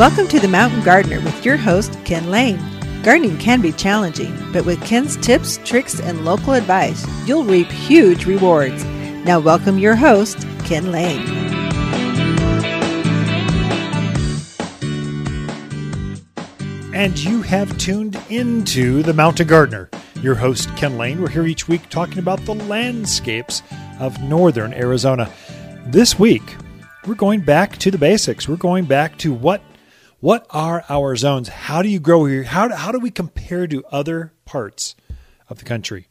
Welcome to The Mountain Gardener with your host, Ken Lane. Gardening can be challenging, but with Ken's tips, tricks, and local advice, you'll reap huge rewards. Now, welcome your host, Ken Lane. And you have tuned into The Mountain Gardener. Your host, Ken Lane. We're here each week talking about the landscapes of northern Arizona. This week, we're going back to the basics. We're going back to what what are our zones? How do you grow here? How do, how do we compare to other parts of the country?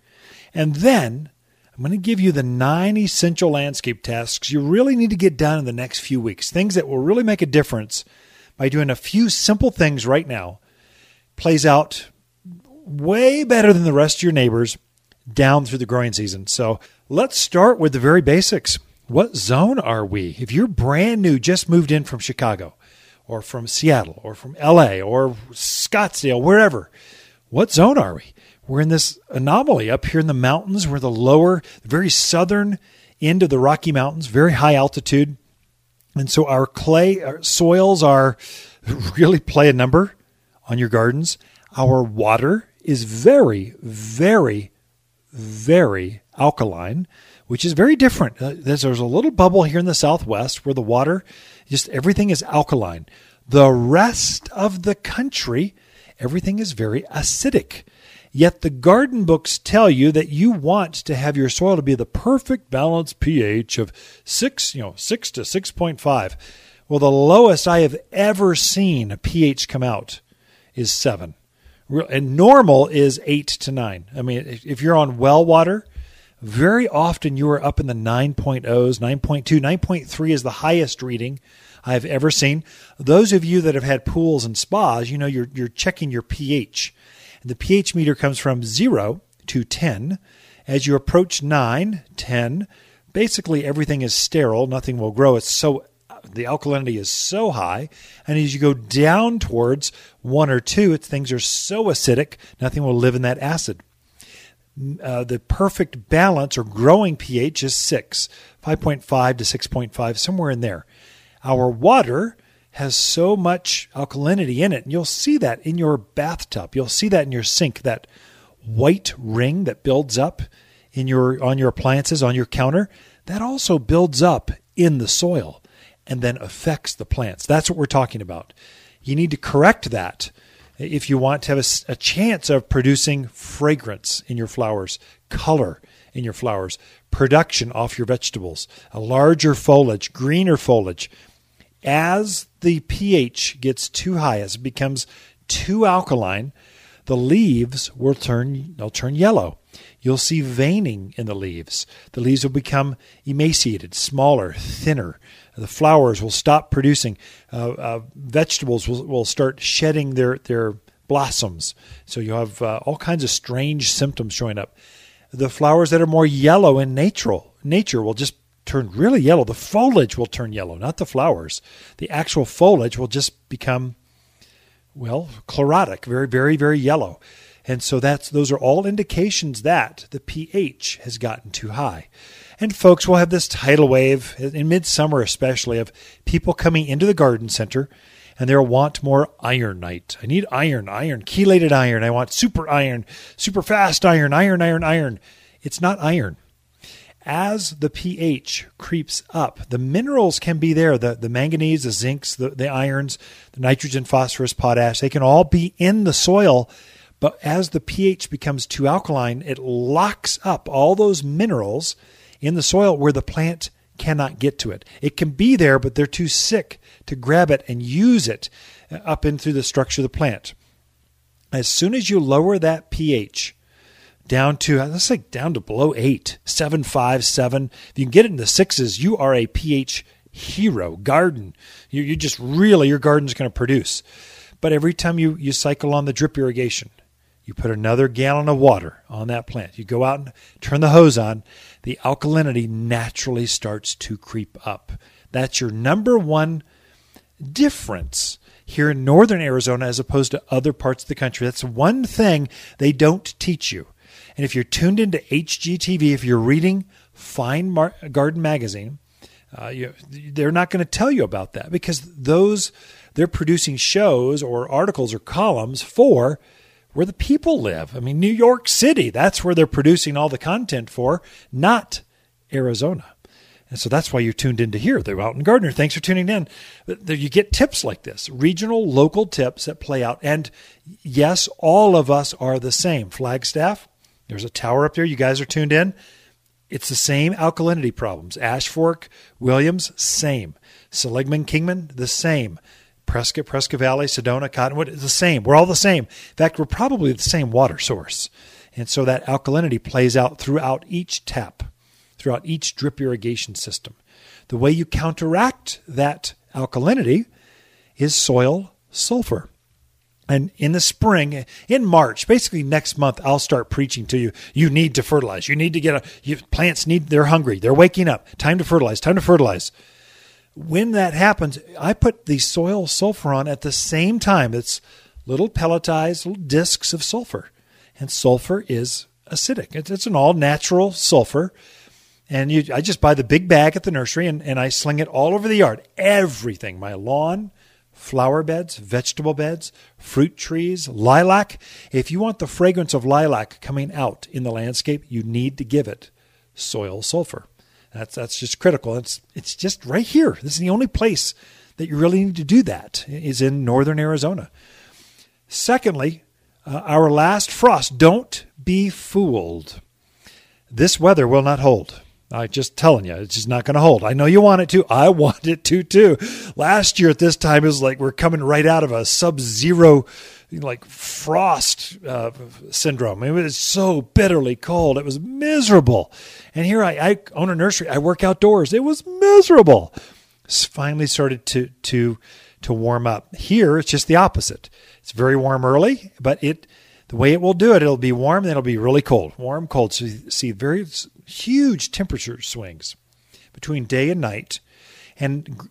And then I'm going to give you the nine essential landscape tasks you really need to get done in the next few weeks. Things that will really make a difference by doing a few simple things right now. Plays out way better than the rest of your neighbors down through the growing season. So let's start with the very basics. What zone are we? If you're brand new, just moved in from Chicago, or from Seattle or from LA or Scottsdale, wherever. What zone are we? We're in this anomaly up here in the mountains. We're the lower, very southern end of the Rocky Mountains, very high altitude. And so our clay our soils are really play a number on your gardens. Our water is very, very, very alkaline, which is very different. Uh, there's, there's a little bubble here in the southwest where the water just everything is alkaline. The rest of the country, everything is very acidic. Yet the garden books tell you that you want to have your soil to be the perfect balanced pH of 6, you know, 6 to 6.5. Well, the lowest I have ever seen a pH come out is 7. And normal is 8 to 9. I mean, if you're on well water, very often you are up in the 9.0s, 9.2, 9.3 is the highest reading I've ever seen. Those of you that have had pools and spas, you know you're you're checking your pH. And the pH meter comes from 0 to 10. As you approach 9, 10, basically everything is sterile, nothing will grow. It's so the alkalinity is so high, and as you go down towards 1 or 2, it's, things are so acidic, nothing will live in that acid uh, the perfect balance or growing pH is 6, 5.5 to 6.5, somewhere in there. Our water has so much alkalinity in it, and you'll see that in your bathtub. You'll see that in your sink, that white ring that builds up in your on your appliances on your counter. That also builds up in the soil and then affects the plants. That's what we're talking about. You need to correct that if you want to have a, a, chance of producing fragrance in your flowers, color in your flowers, production off your vegetables, a larger foliage, greener foliage. As the pH gets too high, as it becomes too alkaline, the leaves will turn they'll turn yellow. You'll see veining in the leaves. The leaves will become emaciated, smaller, thinner. The flowers will stop producing. Uh, uh, vegetables will, will start shedding their, their blossoms. So you have uh, all kinds of strange symptoms showing up. The flowers that are more yellow in natural, nature will just turn really yellow. The foliage will turn yellow, not the flowers. The actual foliage will just become, well, chlorotic, very, very, very yellow. And so that's those are all indications that the pH has gotten too high. And folks will have this tidal wave in midsummer, especially of people coming into the garden center and they'll want more ironite. I need iron, iron, chelated iron. I want super iron, super fast iron, iron, iron, iron. It's not iron. As the pH creeps up, the minerals can be there the, the manganese, the zincs, the, the irons, the nitrogen, phosphorus, potash. They can all be in the soil but as the pH becomes too alkaline, it locks up all those minerals in the soil where the plant cannot get to it. It can be there, but they're too sick to grab it and use it uh, up in through the structure of the plant. As soon as you lower that pH down to, uh, let's say down to below eight, seven, five, seven, if you can get it in the sixes, you are a pH hero garden. You, you just really, your garden's going to produce. But every time you, you cycle on the drip irrigation, you put another gallon of water on that plant. You go out and turn the hose on. The alkalinity naturally starts to creep up. That's your number one difference here in northern Arizona as opposed to other parts of the country. That's one thing they don't teach you. And if you're tuned into HGTV, if you're reading Fine Mar- Garden Magazine, uh, you, they're not going to tell you about that because those they're producing shows or articles or columns for where the people live. I mean, New York City, that's where they're producing all the content for, not Arizona. And so that's why you're tuned in to here, the Mountain Gardener. Thanks for tuning in. You get tips like this, regional, local tips that play out. And yes, all of us are the same. Flagstaff, there's a tower up there. You guys are tuned in. It's the same alkalinity problems. Ash Fork, Williams, same. Seligman, Kingman, the same. Prescott, Prescott Valley, Sedona, Cottonwood, it's the same. We're all the same. In fact, we're probably the same water source. And so that alkalinity plays out throughout each tap, throughout each drip irrigation system. The way you counteract that alkalinity is soil sulfur. And in the spring, in March, basically next month, I'll start preaching to you. You need to fertilize. You need to get a, you, plants need, they're hungry. They're waking up. Time to fertilize. Time to fertilize when that happens, I put the soil sulfur on at the same time. It's little pelletized little discs of sulfur. And sulfur is acidic. It's, it's an all natural sulfur. And you, I just buy the big bag at the nursery and, and I sling it all over the yard. Everything my lawn, flower beds, vegetable beds, fruit trees, lilac. If you want the fragrance of lilac coming out in the landscape, you need to give it soil sulfur. That's that's just critical. It's it's just right here. This is the only place that you really need to do that is in northern Arizona. Secondly, uh, our last frost. Don't be fooled. This weather will not hold. I'm just telling you, it's just not going to hold. I know you want it to. I want it to too. Last year at this time, it was like we're coming right out of a sub zero like frost uh, syndrome. It was so bitterly cold. It was miserable. And here I, I own a nursery. I work outdoors. It was miserable. Finally started to to to warm up. Here it's just the opposite. It's very warm early, but it the way it will do it, it'll be warm, then it'll be really cold. Warm, cold. So you see very huge temperature swings between day and night. And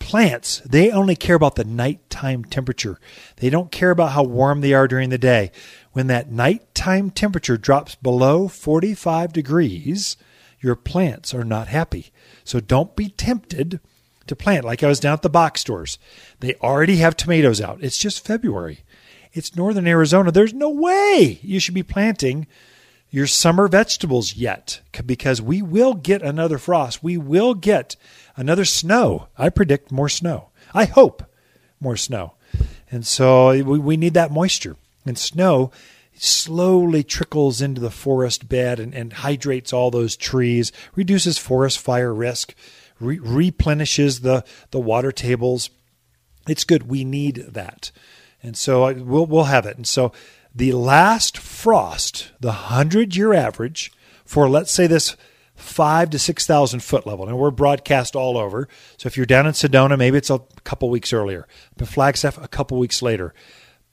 plants, they only care about the nighttime temperature. They don't care about how warm they are during the day. When that nighttime temperature drops below 45 degrees, your plants are not happy. So don't be tempted to plant like I was down at the box stores. They already have tomatoes out. It's just February. It's northern Arizona. There's no way you should be planting your summer vegetables yet because we will get another frost. We will get another snow. I predict more snow. I hope more snow. And so eh, we, we need that moisture. And snow slowly trickles into the forest bed and, and hydrates all those trees, reduces forest fire risk, re- replenishes the, the water tables. It's good. We need that. And so we'll, we'll have it. And so the last frost, the 100 year average for, let's say, this five to 6,000 foot level. And we're broadcast all over. So if you're down in Sedona, maybe it's a couple weeks earlier. But Flagstaff, a couple weeks later.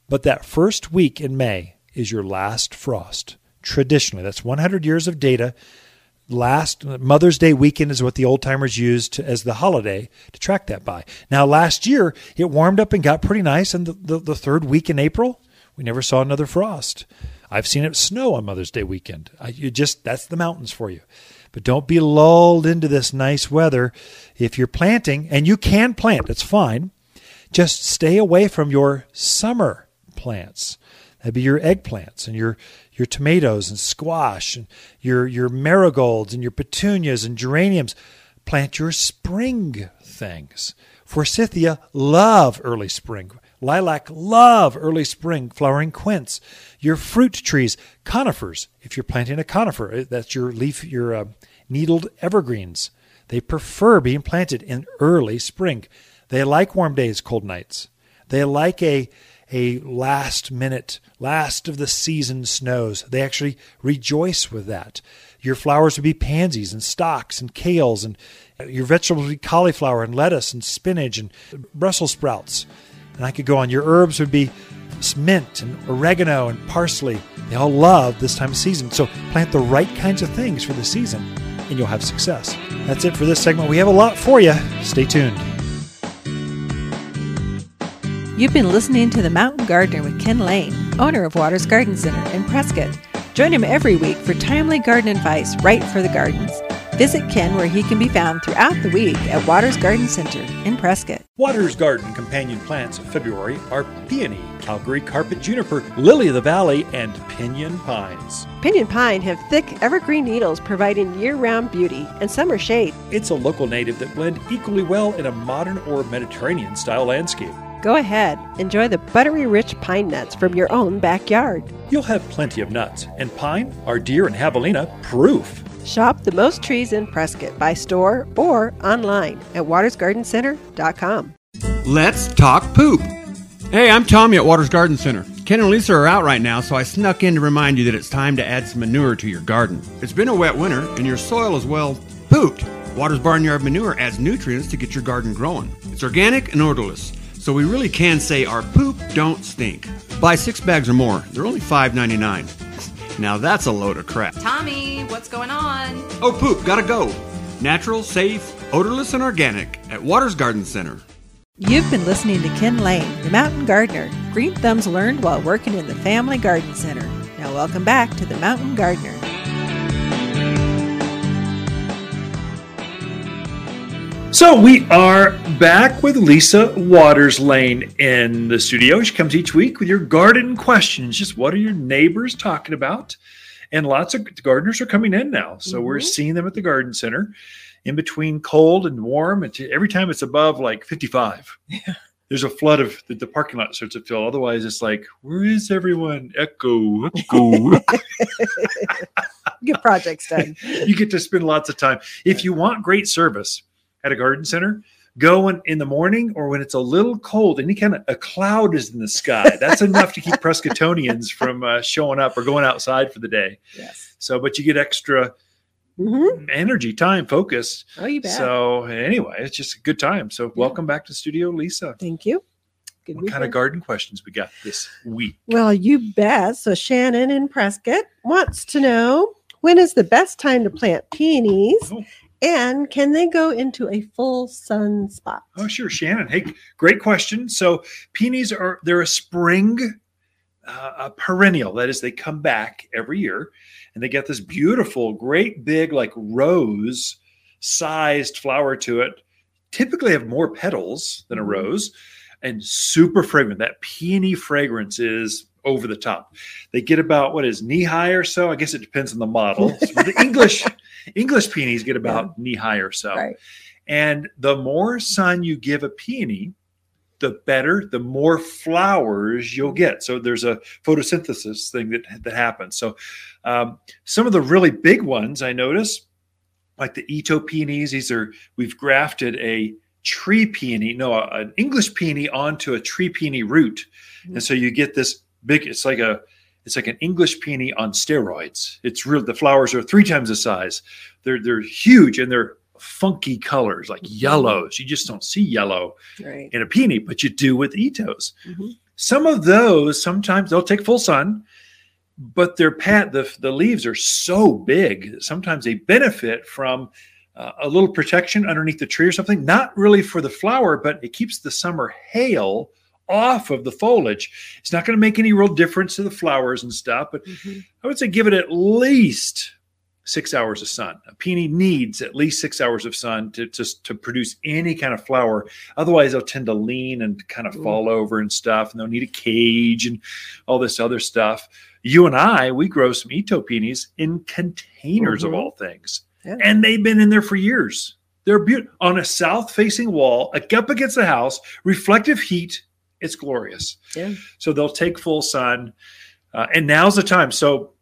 But that first week in May is your last frost. Traditionally, that's 100 years of data. Last Mother's Day weekend is what the old timers used as the holiday to track that by. Now, last year it warmed up and got pretty nice, and the, the, the third week in April, we never saw another frost. I've seen it snow on Mother's Day weekend. I, you just that's the mountains for you. But don't be lulled into this nice weather. If you're planting, and you can plant, it's fine. Just stay away from your summer plants. That'd be your eggplants and your your tomatoes and squash and your your marigolds and your petunias and geraniums. Plant your spring things. Forsythia love early spring. Lilac love early spring flowering quince. Your fruit trees, conifers. If you're planting a conifer, eh, that's your leaf, your uh, needled evergreens. They prefer being planted in early spring. They like warm days, cold nights. They like a a last minute, last of the season snows. They actually rejoice with that. Your flowers would be pansies and stocks and kales, and your vegetables would be cauliflower and lettuce and spinach and Brussels sprouts. And I could go on. Your herbs would be mint and oregano and parsley. They all love this time of season. So plant the right kinds of things for the season and you'll have success. That's it for this segment. We have a lot for you. Stay tuned. You've been listening to The Mountain Gardener with Ken Lane, owner of Waters Garden Center in Prescott. Join him every week for timely garden advice right for the gardens. Visit Ken where he can be found throughout the week at Waters Garden Center in Prescott. Waters Garden companion plants of February are peony, Calgary carpet juniper, lily of the valley, and pinyon pines. Pinyon pine have thick evergreen needles providing year-round beauty and summer shade. It's a local native that blend equally well in a modern or Mediterranean style landscape. Go ahead, enjoy the buttery rich pine nuts from your own backyard. You'll have plenty of nuts, and pine are deer and javelina proof. Shop the most trees in Prescott by store or online at watersgardencenter.com. Let's talk poop. Hey, I'm Tommy at Waters Garden Center. Ken and Lisa are out right now, so I snuck in to remind you that it's time to add some manure to your garden. It's been a wet winter, and your soil is, well, pooped. Waters Barnyard Manure adds nutrients to get your garden growing. It's organic and odorless, so we really can say our poop don't stink. Buy six bags or more. They're only $5.99. Now that's a load of crap. Tommy, what's going on? Oh, poop, gotta go. Natural, safe, odorless, and organic at Waters Garden Center. You've been listening to Ken Lane, the mountain gardener. Green thumbs learned while working in the Family Garden Center. Now, welcome back to the Mountain Gardener. So we are back with Lisa Waters Lane in the studio. She comes each week with your garden questions. Just what are your neighbors talking about? And lots of gardeners are coming in now. So we're mm-hmm. seeing them at the garden center in between cold and warm. And every time it's above like 55, there's a flood of the, the parking lot starts to fill. Otherwise, it's like, where is everyone? Echo, echo. Get projects done. you get to spend lots of time. If you want great service at a garden center, go when, in the morning or when it's a little cold. Any kind of a cloud is in the sky. That's enough to keep Prescottonians from uh, showing up or going outside for the day. Yes. So, but you get extra hmm energy, time, focus. Oh, you bet. So, anyway, it's just a good time. So, welcome back to studio, Lisa. Thank you. Good What kind of garden questions we got this week? Well, you bet. So Shannon in Prescott wants to know when is the best time to plant peonies Oh. And can they go into a full sun spot? Oh, sure, Shannon. Hey, great question. So peonies are they're a spring uh, a perennial. That is, they come back every year, and they get this beautiful, great big like rose sized flower to it. Typically, have more petals than a Mhm. rose, and super fragrant. That peony fragrance is over the top. They get about what is knee high or so. I guess it depends on the model. The English English peonies get about knee high or so. Right. And the more sun you give a peony, the better, the more flowers you'll get. So there's a photosynthesis thing that, that happens. So um, some of the really big ones I notice, like the Itoh peonies, these are, we've grafted a tree peony, no, an English peony onto a tree peony root. And so you get this big, it's like a, it's like an English peony on steroids. It's real. The flowers are three times the size. They're they're huge and they're funky colors like yellows. You just don't see yellow Right. in a peony, but you do with Itohs. Mhm. Some of those sometimes they'll take full sun, but their pat the the leaves are so big that sometimes they benefit from uh, a little protection underneath the tree or something. Not really for the flower, but it keeps the summer hail off of the foliage. It's not going to make any real difference to the flowers and stuff, but Mhm. I would say give it at least six hours of sun. A peony needs at least six hours of sun to just to produce any kind of flower. Otherwise, they'll tend to lean and kind of Mm. fall over and stuff, and they'll need a cage and all this other stuff. You and I, we grow some Itoh peonies in containers of Mhm. all things, Yeah. and they've been in there for years. They're beautiful on a south-facing wall, up against the house, reflective heat. It's glorious. Yeah. So they'll take full sun, uh, and now's the time. So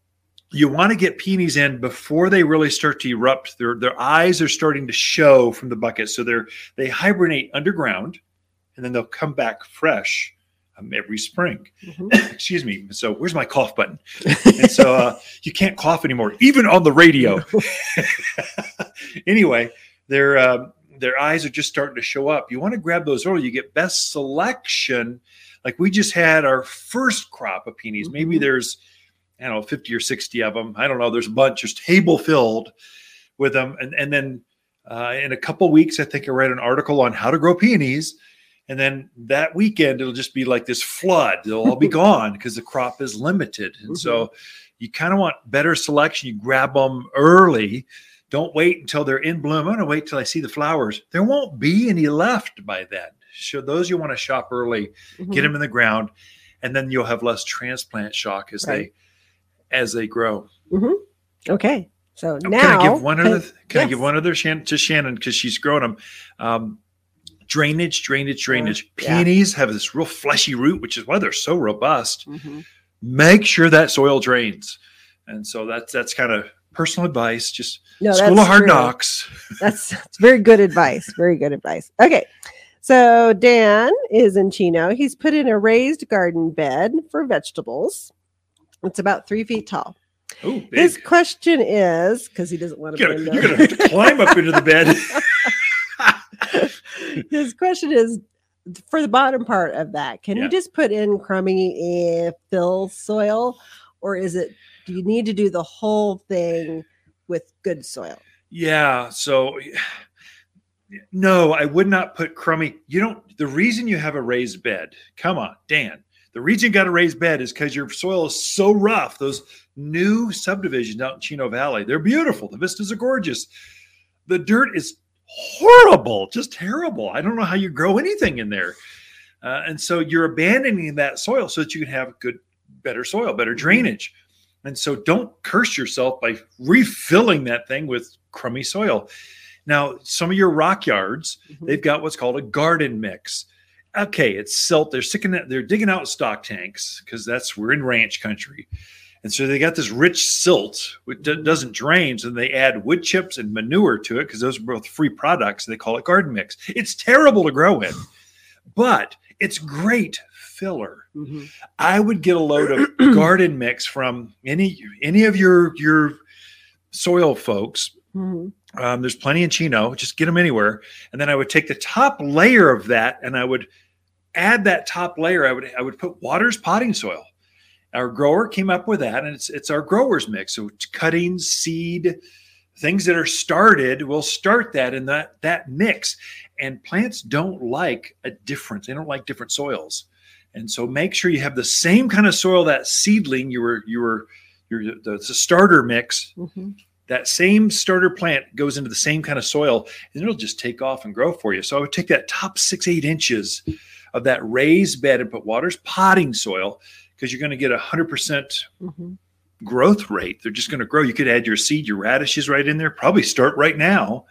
you want to get peonies in before they really start to erupt. Their their eyes are starting to show from the bucket, so they're they hibernate underground, and then they'll come back fresh um, every spring. Mhm. Excuse me. So where's my cough button? and so uh, you can't cough anymore, even on the radio. anyway, their um, their eyes are just starting to show up. You want to grab those early. You get best selection. Like we just had our first crop of peonies. Maybe Mhm. there's I don't know, 50 or 60 of them. I don't know. There's a bunch, just table filled with them. And, and then uh, in a couple weeks, I think I read an article on how to grow peonies. And then that weekend, it'll just be like this flood. They'll all be gone because the crop is limited. And so you kind of want better selection. You grab them early Don't wait until they're in bloom. I'm going to wait till I see the flowers. There won't be any left by then. So those you want to shop early, Mhm. get them in the ground, and then you'll have less transplant shock as Right. they as they grow. Okay. So Oh, now, can I give one other? Can I give one other to Shannon because she's growing them? Um, drainage, drainage, drainage. yeah. Peonies have this real fleshy root, which is why they're so robust. Mhm. Make sure that soil drains, and so that's that's kind of personal advice. Just No, school of hard true. knocks. That's, that's very good advice. Very good advice. Okay. So Dan is in Chino. He's put in a raised garden bed for vegetables. It's about three feet tall. Oh, His question is because he doesn't want to. You're you're gonna have to climb up into the bed. His question is for the bottom part of that. Can Yeah. you just put in crummy uh, fill soil, or is it? You need to do the whole thing with good soil? Yeah. So, no, I would not put crummy. You don't. The reason you have a raised bed, come on, Dan. The reason you got a raised bed is because your soil is so rough. Those new subdivisions out in Chino Valley, they're beautiful. The vistas are gorgeous. The dirt is horrible, just terrible. I don't know how you grow anything in there. Uh, and so you're abandoning that soil so that you can have good, better soil, better drainage. And so don't curse yourself by refilling that thing with crummy soil. Now, some of your rock yards, Mhm. they've got what's called a garden mix. Okay, it's silt. They're sticking they're digging out stock tanks because that's we're in ranch country. And so they got this rich silt which do- doesn't drain. So they add wood chips and manure to it because those are both free products. They call it garden mix. It's terrible to grow in, but it's great filler. Mhm. I would get a load of garden mix from any any of your your soil folks. Mhm. Um, there's plenty in Chino. Just get them anywhere, and then I would take the top layer of that, and I would add that top layer. I would I would put Waters potting soil. Our grower came up with that, and it's it's our growers mix. So it's cuttings, seed, things that are started. We'll start that in that that mix. And plants don't like a difference. They don't like different soils. And so make sure you have the same kind of soil that seedling you were you were your the, starter mix. Mhm. That same starter plant goes into the same kind of soil, and it'll just take off and grow for you. So I would take that top six eight inches of that raised bed and put waters potting soil because you're going to get a hundred percent Mhm. growth rate. They're just going to grow. You could add your seed, your radishes right in there. Probably start right now,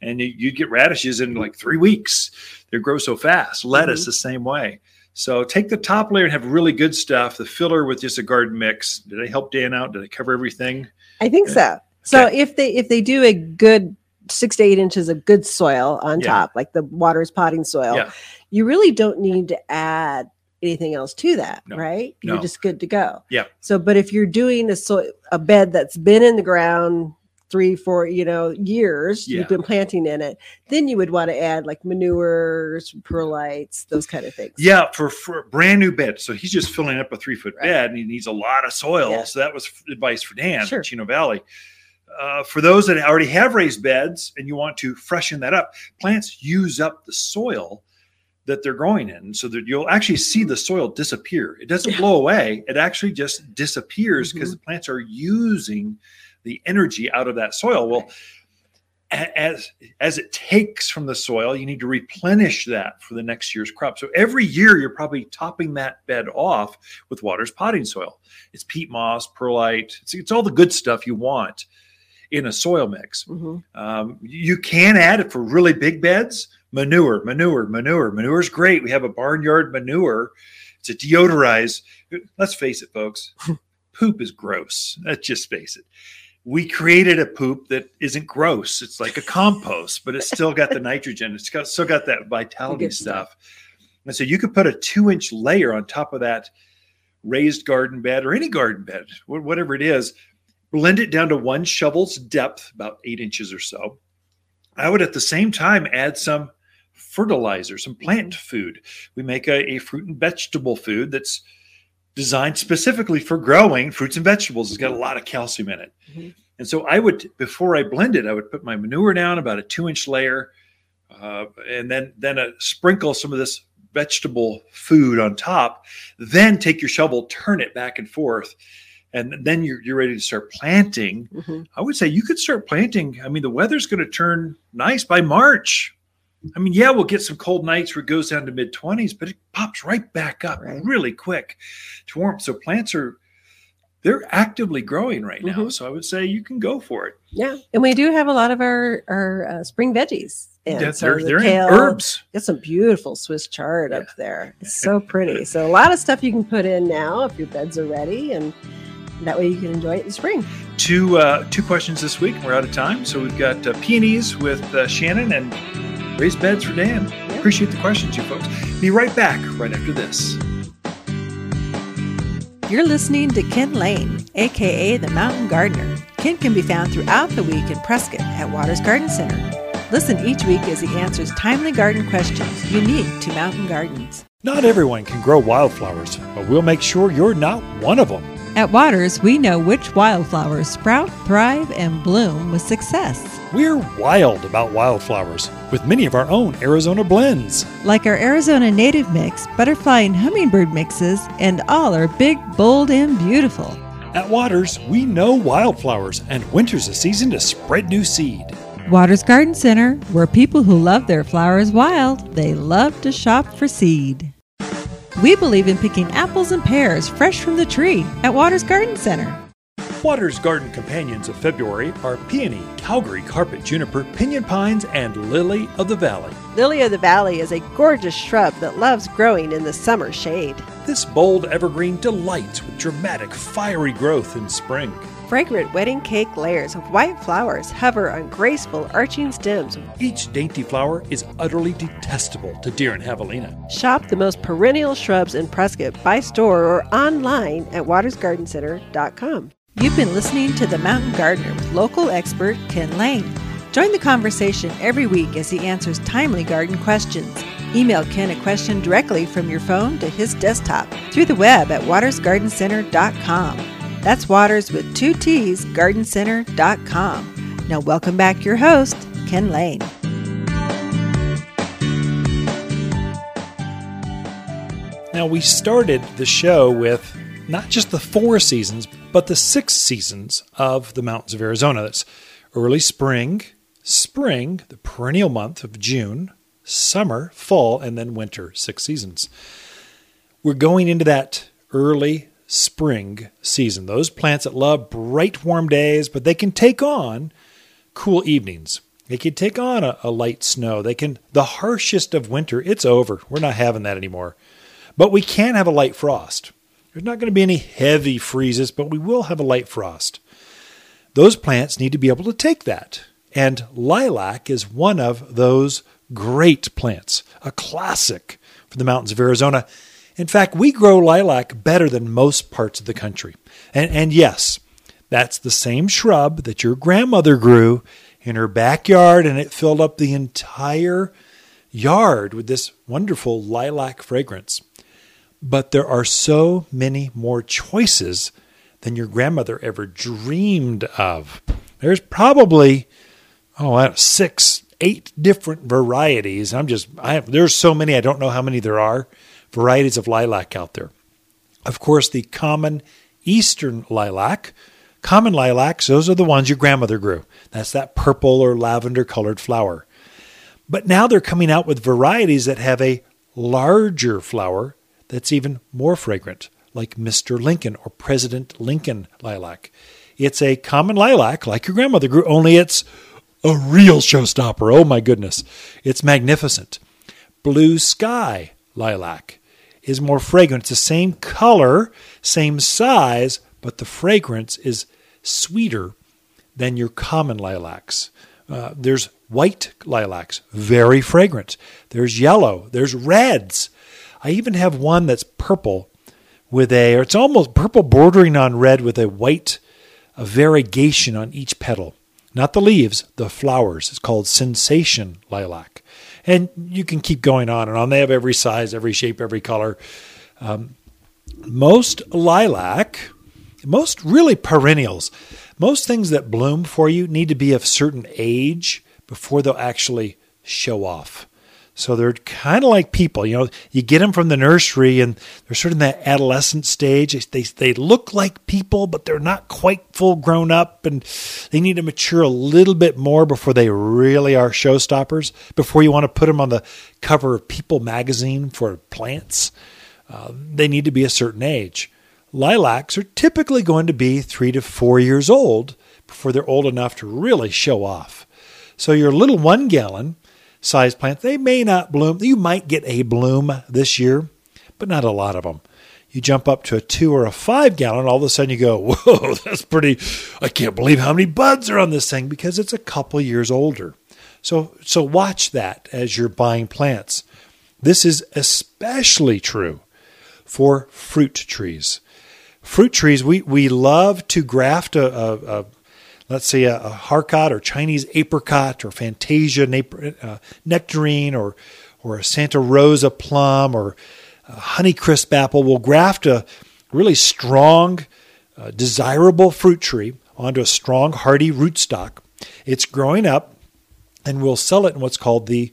and you, you'd get radishes in like three weeks. They grow so fast. Lettuce the same way. So take the top layer and have really good stuff. The filler with just a garden mix. Did I help Dan out? Did I cover everything? I think so. So Okay. if they if they do a good six to eight inches of good soil on Yeah. top, like the water's potting soil, Yeah. you really don't need to add anything else to that, No. right? You're No. just good to go. Yeah. So, but if you're doing a soil a bed that's been in the ground three, four, you know, years, Yeah. you've been planting in it, then you would want to add like manures, perlites, those kind of things. Yeah, for, for brand new bed. So he's just filling up a three foot Right. bed and he needs a lot of soil. Yeah. So that was advice for Dan Sure. in Chino Valley. Uh, for those that already have raised beds and you want to freshen that up, plants use up the soil that they're growing in so that you'll actually see the soil disappear. It doesn't blow away, it actually just disappears because Mm-hmm. the plants are using the energy out of that soil. Well, as as it takes from the soil, you need to replenish that for the next year's crop. So every year, you're probably topping that bed off with water's potting soil. It's peat moss, perlite. It's, it's all the good stuff you want in a soil mix. Mhm. Um, you can add it for really big beds. Manure, manure, manure. Manure is great. We have a barnyard manure. It's a deodorized. Let's face it, folks. poop is gross. Let's just face it. We created a poop that isn't gross. It's like a compost, but it's still got the nitrogen. It's got still got that vitality stuff. And so you could put a two inch layer on top of that raised garden bed or any garden bed, whatever it is, blend it down to one shovel's depth, about eight inches or so. I would at the same time add some fertilizer, some plant food. We make a, a fruit and vegetable food that's designed specifically for growing fruits and vegetables. It's got a lot of calcium in it. Mhm. And so I would, before I blend it, I would put my manure down about a two inch layer, uh, and then then uh, sprinkle some of this vegetable food on top. Then take your shovel, turn it back and forth, and then you're, you're ready to start planting, Mhm. I would say you could start planting. I mean, the weather's going to turn nice by March. I mean, yeah, we'll get some cold nights where it goes down to mid 20s, but it pops right back up Right. really quick to warm. So plants are they're actively growing right now. Mhm. So I would say you can go for it. Yeah, and we do have a lot of our our uh, spring veggies. And Yeah, so they're the they're kale- in herbs. Got some beautiful Swiss chard up there. It's so pretty. So a lot of stuff you can put in now if your beds are ready, and that way you can enjoy it in spring. Two uh, two questions this week. We're out of time, so we've got uh, peonies with uh, Shannon and raised beds for Dan. Appreciate the questions, you folks. Be right back right after this. You're listening to Ken Lane, aka the Mountain Gardener. Ken can be found throughout the week in Prescott at Waters Garden Center. Listen each week as he answers timely garden questions unique to mountain gardens. Not everyone can grow wildflowers, but we'll make sure you're not one of them. At Waters, we know which wildflowers sprout, thrive, and bloom with success. We're wild about wildflowers with many of our own Arizona blends. Like our Arizona native mix, butterfly and hummingbird mixes, and all are big, bold, and beautiful. At Waters, we know wildflowers, and winter's a season to spread new seed. Waters Garden Center, where people who love their flowers wild, they love to shop for seed. We believe in picking apples and pears fresh from the tree at Waters Garden Center. Waters garden companions of February are peony, Calgary carpet juniper, pinyon pines, and lily of the valley. Lily of the Valley is a gorgeous shrub that loves growing in the summer shade. This bold evergreen delights with dramatic, fiery growth in spring. Fragrant wedding cake layers of white flowers hover on graceful arching stems. Each dainty flower is utterly detestable to deer and javelina. Shop the most perennial shrubs in Prescott by store or online at watersgardencenter.com. You've been listening to The Mountain Gardener with local expert Ken Lane. Join the conversation every week as he answers timely garden questions. Email Ken a question directly from your phone to his desktop through the web at watersgardencenter.com. That's Waters with two T's, gardencenter.com. Now, welcome back your host, Ken Lane. Now, we started the show with not just the four seasons, but the six seasons of the mountains of Arizona. That's early spring, spring, the perennial month of June, summer, fall, and then winter, six seasons. We're going into that early spring season. Those plants that love bright, warm days, but they can take on cool evenings. They can take on a, a light snow. They can, the harshest of winter, it's over. We're not having that anymore. But we can have a light frost. There's not going to be any heavy freezes, but we will have a light frost. Those plants need to be able to take that. And lilac is one of those great plants, a classic for the mountains of Arizona. In fact, we grow lilac better than most parts of the country. And, and yes, that's the same shrub that your grandmother grew in her backyard, and it filled up the entire yard with this wonderful lilac fragrance. But there are so many more choices than your grandmother ever dreamed of. There's probably, oh, I know, six, eight different varieties. I'm just, I have, there's so many, I don't know how many there are varieties of lilac out there. Of course, the common eastern lilac, common lilacs, those are the ones your grandmother grew. That's that purple or lavender colored flower. But now they're coming out with varieties that have a larger flower that's even more fragrant, like Mr. Lincoln or President Lincoln lilac. It's a common lilac, like your grandmother grew, only it's a real showstopper. Oh my goodness. It's magnificent. Blue sky lilac is more fragrant. It's the same color, same size, but the fragrance is sweeter than your common lilacs. Uh, there's white lilacs, very fragrant. There's yellow. There's reds. I even have one that's purple with a, or it's almost purple bordering on red with a white a variegation on each petal. Not the leaves, the flowers. It's called sensation lilac. And you can keep going on and on. They have every size, every shape, every color. Um, most lilac, most really perennials, most things that bloom for you need to be of certain age before they'll actually show off. So they're kind of like people, you know. You get them from the nursery, and they're sort of in that adolescent stage. They they look like people, but they're not quite full grown up, and they need to mature a little bit more before they really are showstoppers. Before you want to put them on the cover of People magazine for plants, uh, they need to be a certain age. Lilacs are typically going to be three to four years old before they're old enough to really show off. So your little one gallon size plants, they may not bloom. You might get a bloom this year, but not a lot of them. You jump up to a two or a five gallon, all of a sudden you go, whoa, that's pretty. I can't believe how many buds are on this thing because it's a couple years older. So, so watch that as you're buying plants. This is especially true for fruit trees. Fruit trees, we, we love to graft a, a, a let's say a, a Harcot or Chinese apricot or Fantasia uh, nectarine or or a Santa Rosa plum or Honeycrisp apple. We'll graft a really strong, uh, desirable fruit tree onto a strong, hardy rootstock. It's growing up, and we'll sell it in what's called the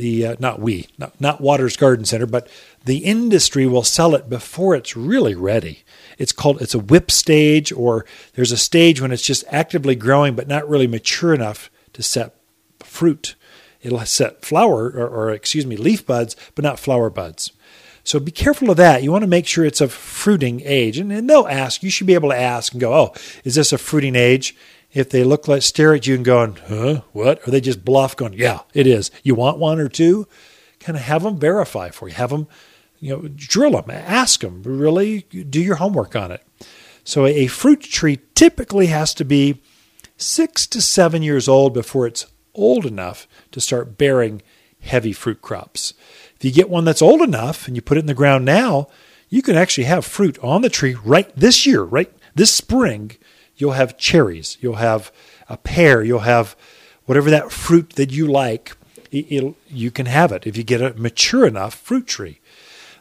the uh, not we not, not Waters Garden Center, but the industry will sell it before it's really ready. It's called it's a whip stage, or there's a stage when it's just actively growing but not really mature enough to set fruit. It'll set flower or, or excuse me leaf buds, but not flower buds. So be careful of that. You want to make sure it's of fruiting age, and, and they'll ask. You should be able to ask and go, "Oh, is this a fruiting age?" If they look like stare at you and going, huh, what? Or they just bluff going, yeah, it is. You want one or two? Kind of have them verify for you. Have them you know, drill them, ask them, really do your homework on it. So a fruit tree typically has to be six to seven years old before it's old enough to start bearing heavy fruit crops. If you get one that's old enough and you put it in the ground now, you can actually have fruit on the tree right this year, right this spring. You'll have cherries, you'll have a pear, you'll have whatever that fruit that you like. you can have it if you get a mature enough fruit tree.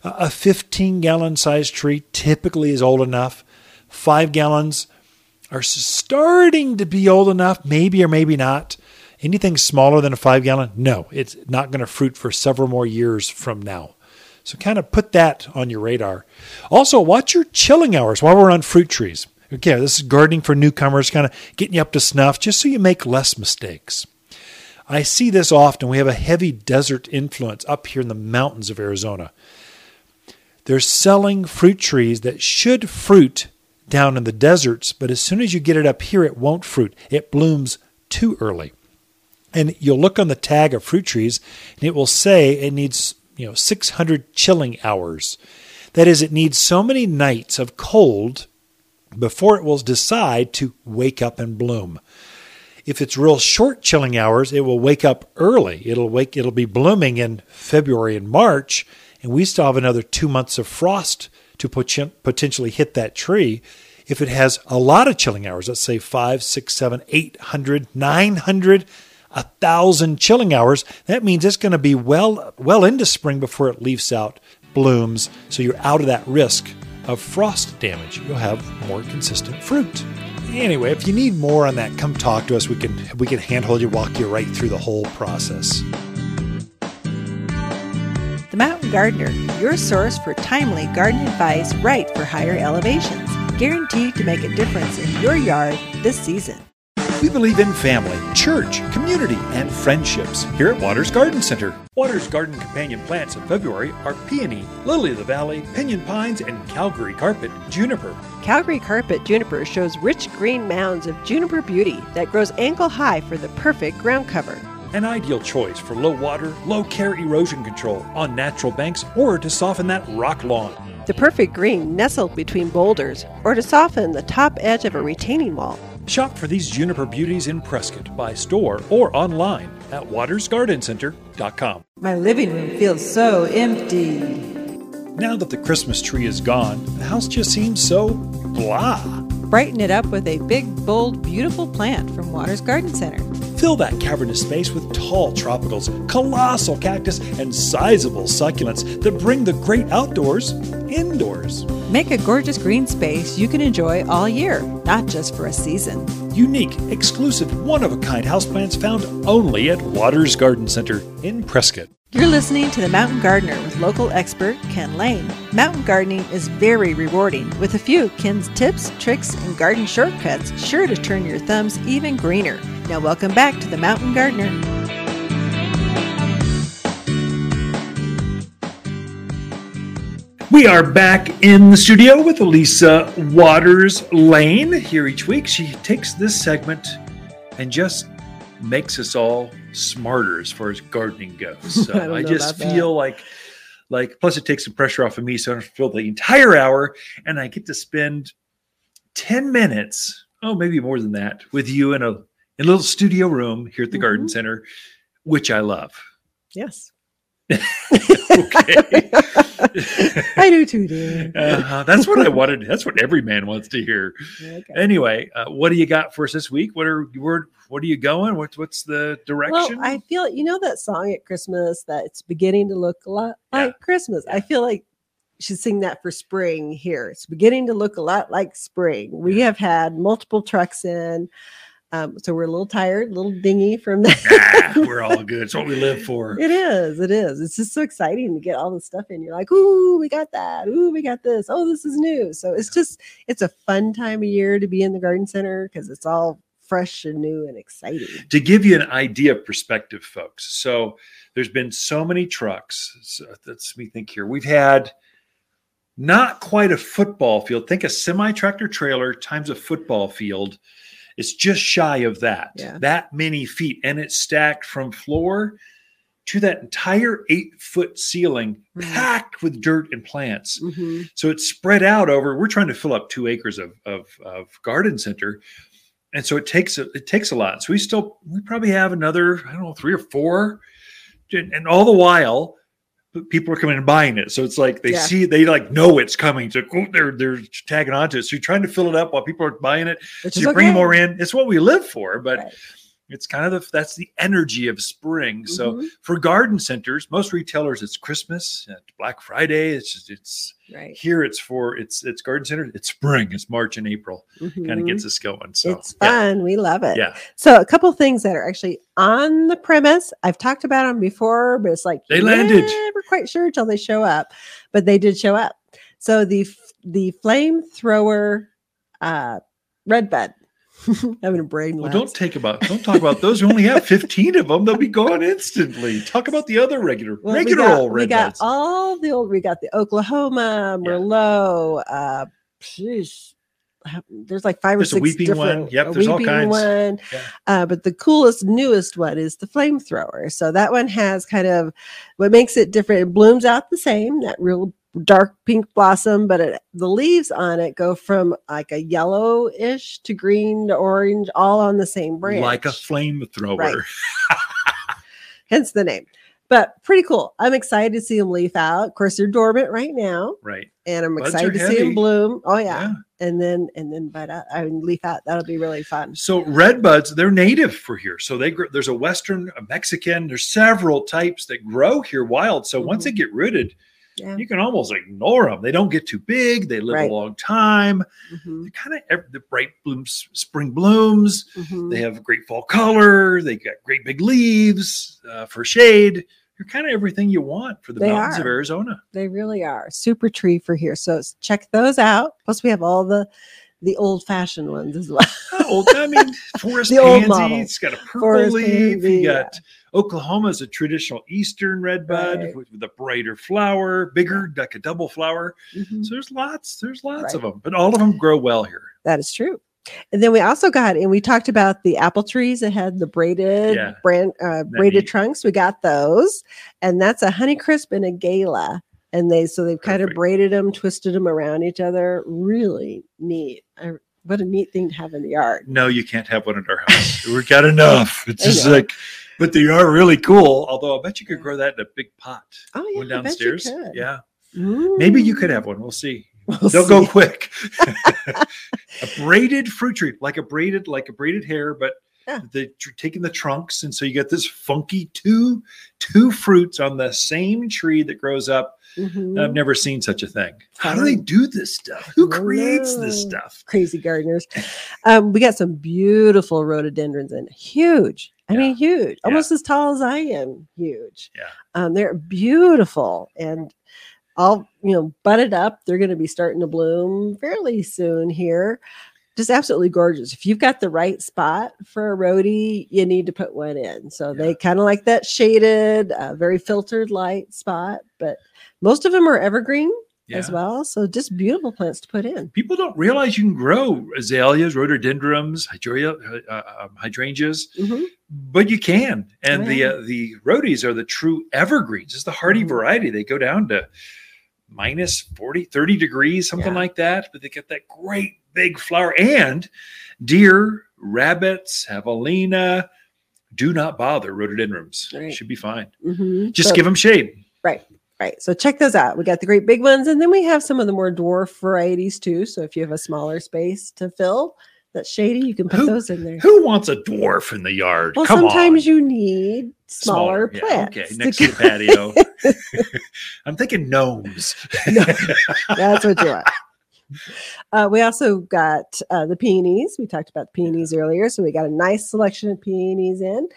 A 15 gallon size tree typically is old enough. Five gallons are starting to be old enough, maybe or maybe not. Anything smaller than a five gallon, no, it's not going to fruit for several more years from now. So kind of put that on your radar. Also, watch your chilling hours while we're on fruit trees. Okay, this is gardening for newcomers, kind of getting you up to snuff just so you make less mistakes. I see this often. We have a heavy desert influence up here in the mountains of Arizona. They're selling fruit trees that should fruit down in the deserts, but as soon as you get it up here, it won't fruit. It blooms too early. And you'll look on the tag of fruit trees, and it will say it needs you know 600 chilling hours. That is, it needs so many nights of cold before it will decide to wake up and bloom. If it's real short chilling hours, it will wake up early. It'll wake it'll be blooming in February and March and we still have another two months of frost to potentially hit that tree. If it has a lot of chilling hours, let's say five, six, seven, eight hundred, nine hundred, a thousand chilling hours, that means it's going to be well well into spring before it leaves out, blooms. So you're out of that risk of frost damage. You'll have more consistent fruit. Anyway, if you need more on that, come talk to us. We can we can handhold you, walk you right through the whole process. The Mountain Gardener, your source for timely garden advice right for higher elevations. Guaranteed to make a difference in your yard this season. We believe in family, church, community, and friendships here at Waters Garden Center. Waters Garden companion plants in February are peony, lily of the valley, pinyon pines, and Calgary carpet juniper. Calgary carpet juniper shows rich green mounds of juniper beauty that grows ankle high for the perfect ground cover an ideal choice for low water, low care erosion control on natural banks or to soften that rock lawn. The perfect green nestled between boulders or to soften the top edge of a retaining wall. Shop for these juniper beauties in Prescott by store or online at watersgardencenter.com. My living room feels so empty. Now that the Christmas tree is gone, the house just seems so blah. Brighten it up with a big, bold, beautiful plant from Waters Garden Center. Fill that cavernous space with tall tropicals, colossal cactus, and sizable succulents that bring the great outdoors indoors. Make a gorgeous green space you can enjoy all year, not just for a season. Unique, exclusive, one of a kind houseplants found only at Waters Garden Center in Prescott. You're listening to The Mountain Gardener with local expert Ken Lane. Mountain gardening is very rewarding, with a few Ken's tips, tricks, and garden shortcuts sure to turn your thumbs even greener. Now, welcome back to The Mountain Gardener. We are back in the studio with Elisa Waters Lane here each week. She takes this segment and just makes us all smarter as far as gardening goes. So I I, just about that. feel like like plus it takes some pressure off of me so I don't feel the entire hour and I get to spend 10 minutes, oh maybe more than that, with you in a in a little studio room here at the garden Mhm. center, which I love. Yes. Okay. I do too, dear. Uh, that's what I wanted. That's what every man wants to hear. Okay. Anyway, uh, what do you got for us this week? What are where, what are you going? What's what's the Well, direction? I feel you know that song at Christmas that it's beginning to look a lot Yeah. like Christmas. I feel like you should sing that for spring here. It's beginning to look a lot like spring. We have had multiple trucks in, um, so we're a little tired, a little dingy from that. Ah, we're all good. It's what we live for. It is. It is. It's just so exciting to get all the stuff in. You're like, ooh, we got that. Ooh, we got this. Oh, this is new. So it's just, it's a fun time of year to be in the garden center because it's all fresh and new and exciting. To give you an idea of perspective, folks. So there's been so many trucks. So let's me think here. We've had not quite a football field. Think a semi tractor trailer times a football field. It's just shy of that. Yeah. That many feet, and it's stacked from floor to that entire eight foot ceiling, Mhm. packed with dirt and plants. Mhm. So it's spread out over. We're trying to fill up two acres of of, of garden center, and so it takes a, it takes a lot. So we still we probably have another I don't know three or four, and all the while people are coming and buying it. So it's like they Yeah. see they like know it's coming. So they're they're tagging onto it. So you're trying to fill it up while people are buying it. Which So you bring more in. It's what we live for, but. Right. It's kind of the, that's the energy of spring. So Mhm. for garden centers, most retailers it's Christmas, Black Friday. It's just, it's right. here it's for it's it's garden center it's spring it's march and april kind of gets us going so it's fun. We love it. yeah, yeah. So a couple things that are actually on the premise. I've talked about them before, but it's like They landed. Never quite sure until they show up, but they did show up. So the the flamethrower uh, red redbud. Having a brain well lapse. don't take about don't talk about those we only have 15 of them they'll be gone instantly talk about the other regular Well, we regular got, old we got buds. all the old. We got the Oklahoma Yeah. Merlot. Uh, sheesh, there's like five There's or six weeping one. different. Yep, a there's all kinds. One. Yeah. Uh, but the coolest, newest one is the flamethrower. So that one has kind of what makes it different. It blooms out the same, that real dark pink blossom, but it, the leaves on it go from like a yellowish to green to orange, all on the same branch like a flamethrower Right. hence the name. But pretty cool. I'm excited to see them leaf out. Of course, they're dormant right now, right and I'm Buds excited to see them bloom. Oh yeah. yeah. and then and then bud out. I mean, leaf out. That'll be really fun. so red buds they're native for here so they grow there's a western a mexican there's several types that grow here wild so once Mhm. they get rooted Yeah. you can almost ignore them they don't get too big they live Right. a long time Mhm, they kind of the bright blooms spring blooms mhm. they have great fall color they got great big leaves uh, for shade they're kind of everything you want for the They mountains of arizona They really are super tree for here. So check those out. Plus, we have all the the old fashioned ones as well. oh, i mean forest The old pansy model. it's got a purple Forest leaf pansy, you yeah. got oklahoma is a traditional eastern red bud Right. with, a brighter flower bigger like a double flower Mhm. so there's lots there's lots of them but all of them grow well here That is true. And then we also got, and we talked about the apple trees that had the braided Yeah. brand uh, braided neat. trunks. We got those, and that's a Honeycrisp and a Gala. And they so they've kind of braided them, twisted them around each other. Really neat. I, what a neat thing to have in the yard. no you can't have one in our house. We've got enough. It's just like but they are really cool although i bet you could grow that in a big pot Oh yeah, one I bet you downstairs. yeah. Maybe you could Mm. have one. We'll see. We'll They'll go quick. a braided fruit tree, like a braided, like a braided hair, but Yeah. the tr- taking the trunks, and so you get this funky two two fruits on the same tree that grows up. Mhm. I've never seen such a thing. How do they do this stuff? Who creates this stuff? Crazy gardeners. Um, we got some beautiful rhododendrons and huge. I Yeah. mean, huge, Yeah. almost as tall as I am. Huge. Yeah. Um, they're beautiful and all you know butted up. They're going to be starting to bloom fairly soon here. Just absolutely gorgeous. If you've got the right spot for a rhodie, you need to put one in. So Yeah. they kind of like that shaded, uh, very filtered light spot. But most of them are evergreen as well. So just beautiful plants to put in. People don't realize you can grow azaleas, rhododendrons, hydrangeas, uh, um, hydrangeas, Mhm. but you can. And Oh, the yeah. uh, the rhodies are the true evergreens. It's the hardy Mhm. variety. They go down to minus 40, 30 degrees, something Yeah. like that. But they get that great big flower. And deer, rabbits, javelina do not bother rhododendrons. Right. Should be fine. Mhm. Just So- give them shade. Right. Right. So check those out. We got the great big ones, and then we have some of the more dwarf varieties too. So if you have a smaller space to fill that's shady, you can put Who- those in there. Who wants a dwarf in the yard? Well, Come sometimes on. you need smaller, Yeah, plants. okay, next to the patio. I'm thinking gnomes. That's what you want. Uh, we also got uh, the peonies. We talked about the peonies earlier, so we got a nice selection of peonies in.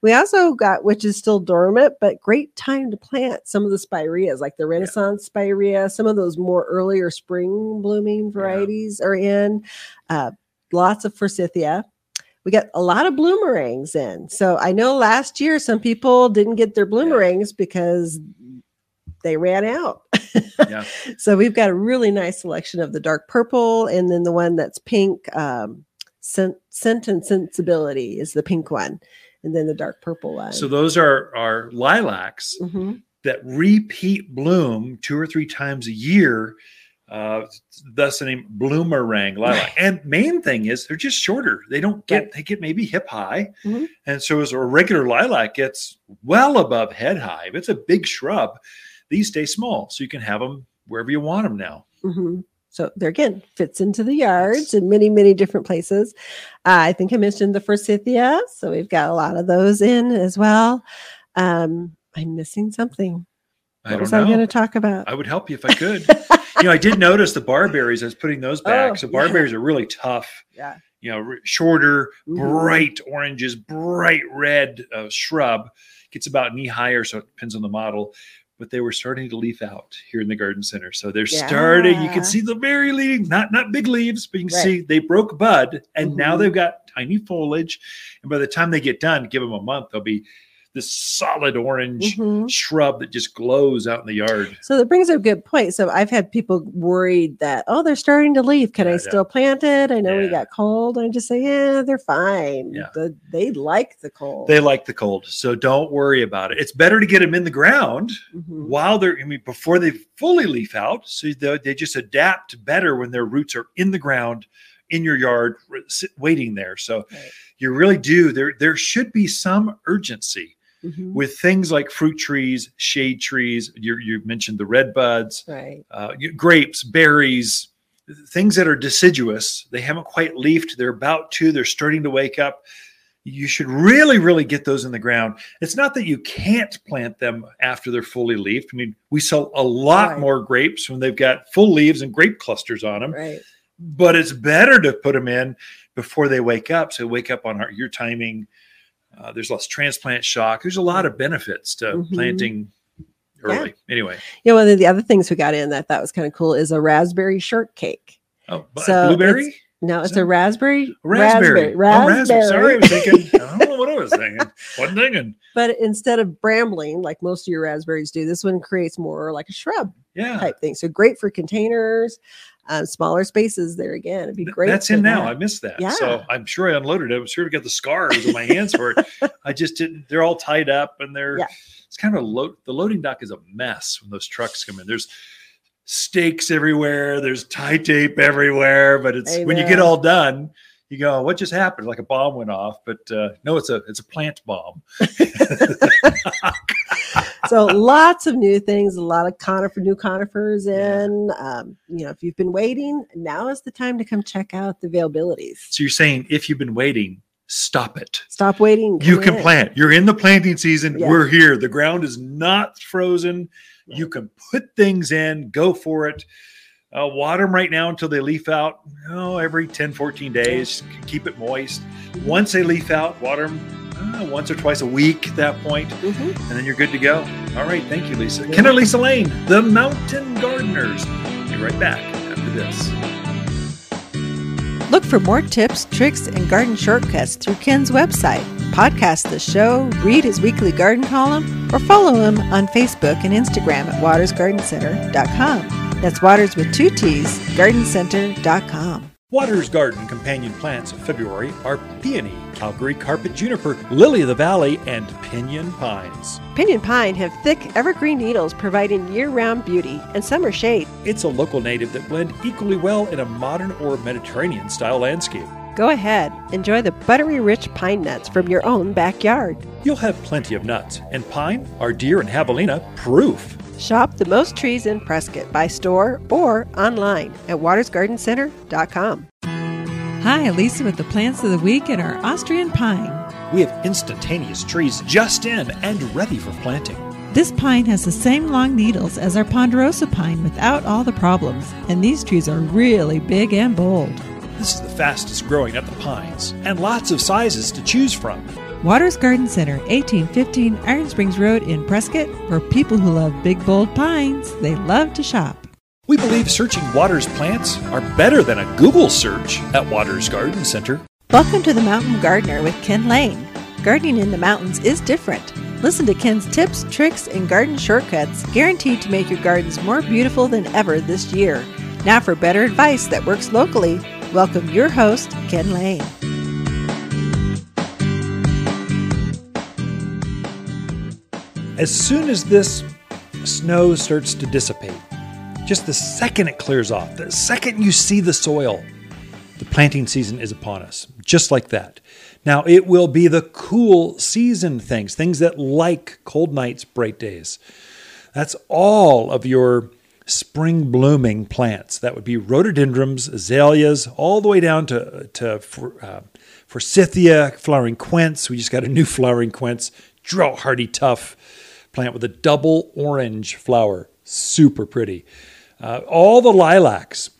We also got, which is still dormant, but great time to plant some of the spireas, like the Renaissance spirea. Some of those more earlier spring blooming varieties are in. Uh, lots of forsythia. We got a lot of bloomerangs in. So I know last year some people didn't get their bloomerangs because they ran out. Yeah. So we've got a really nice selection of the dark purple, and then the one that's pink. Um, scent, scent and sensibility is the pink one, and then the dark purple one. So those are are lilacs Mhm. that repeat bloom two or three times a year. Uh, thus the name bloomerang lilac. And main thing is they're just shorter. They don't get Right. they get maybe hip high, Mhm. and so as a regular lilac gets well above head high. If it's a big shrub, these stay small, so you can have them wherever you want them now. Mhm. So there again fits into the yards in many many different places. Uh, I think I mentioned the forsythia, so we've got a lot of those in as well. Um, I'm missing something. I What don't was know. I going to talk about? I would help you if I could. you know, I did notice the barberries. I was putting those back. Oh, so yeah. barberries are really tough. yeah. You know, shorter, Mhm. bright oranges, bright red uh, shrub. Gets about knee higher, so it depends on the model. But they were starting to leaf out here in the garden center. So they're starting. You can see the very leaves, not not big leaves, but you can Right. see they broke bud, and now Mhm. they've got tiny foliage. And by the time they get done, give them a month, they'll be this solid orange Mhm. shrub that just glows out in the yard. So that brings up a good point. So I've had people worried that, oh, they're starting to leave. Can Yeah, I yeah. still plant it? I know we got cold. I just say, yeah, they're fine. Yeah. The- they like the cold. They like the cold, so don't worry about it. It's better to get them in the ground Mhm. while they're, I mean, before they fully leaf out. So they, they just adapt better when their roots are in the ground in your yard, waiting there. So Right. you really do. There, there should be some urgency Mhm. with things like fruit trees, shade trees. You, you mentioned the red buds, Right. uh, grapes, berries, things that are deciduous. They haven't quite leafed. They're about to. They're starting to wake up. You should really, really get those in the ground. It's not that you can't plant them after they're fully leafed. I mean, we sell a lot Right. more grapes when they've got full leaves and grape clusters on them. Right. But it's better to put them in before they wake up. So wake up on our, your timing. Uh, there's less transplant shock. There's a lot of benefits to Mhm. planting Yeah. early. Anyway, You know, one of the other things we got in that I thought was kind of cool is a raspberry shortcake. oh, So blueberry. No, it's a raspberry. Raspberry. Raspberry. Oh, raspberry. Sorry, I was thinking. I don't know what I was thinking. Wasn't thinking. But instead of brambling like most of your raspberries do, this one creates more like a shrub Yeah. type thing. So great for containers, um, smaller spaces. There again, it'd be great. That's in now. that. I missed that. Yeah. So I'm sure I unloaded it. I'm sure I got the scars on my hands for it. I just didn't. They're all tied up and they're. Yeah. It's kind of a load. The loading dock is a mess when those trucks come in. There's stakes everywhere. There's tie tape everywhere. But it's I when you get all done, you go, "What just happened?" Like a bomb went off. But uh, no, it's a it's a plant bomb. so lots of new things, a lot of conifer, new conifers Yeah. in. Um, you know, if you've been waiting, now is the time to come check out the availabilities. So you're saying if you've been waiting, stop it. Stop waiting. you can in. plant. You're in the planting season. Yeah. We're here. The ground is not frozen. You can put things in, go for it. Uh, water them right now until they leaf out. Oh, every 10, 14 days. Keep it moist. Once they leaf out, water them uh, once or twice a week at that point, Mhm. and then you're good to go. All right, thank you, Lisa. Ken and Lisa Lane, the Mountain Gardeners. Be right back after this. Look for more tips, tricks, and garden shortcuts through Ken's website. Podcast the show, read his weekly garden column, or follow him on Facebook and Instagram at watersgardencenter.com. That's Waters with two T's, gardencenter.com. Waters Garden companion plants of February are peony, Calgary carpet juniper, lily of the valley, and pinyon pines. Pinyon pine have thick evergreen needles providing year-round beauty and summer shade. It's a local native that blend equally well in a modern or Mediterranean style landscape. Go ahead, enjoy the buttery rich pine nuts from your own backyard. You'll have plenty of nuts, and pine are deer and javelina proof. Shop the most trees in Prescott by store or online at watersgardencenter.com. Hi, Lisa with the plants of the week and our Austrian pine. We have instantaneous trees just in and ready for planting. This pine has the same long needles as our ponderosa pine without all the problems, and these trees are really big and bold. This is the fastest growing of the pines, and lots of sizes to choose from. Waters Garden Center, 1815 Iron Springs Road in Prescott. For people who love big, bold pines, they love to shop. We believe searching Waters plants are better than a Google search at Waters Garden Center. Welcome to the Mountain Gardener with Ken Lane. Gardening in the mountains is different. Listen to Ken's tips, tricks, and garden shortcuts guaranteed to make your gardens more beautiful than ever this year. Now, for better advice that works locally, welcome your host, Ken Lane. As soon as this snow starts to dissipate, just the second it clears off, the second you see the soil, the planting season is upon us, just like that. Now, it will be the cool season things, things that like cold nights, bright days. That's all of your spring blooming plants. That would be rhododendrons, azaleas, all the way down to, to uh, forsythia, flowering quince. We just got a new flowering quince, drought hardy, tough plant with a double orange flower. Super pretty. Uh, all the lilacs.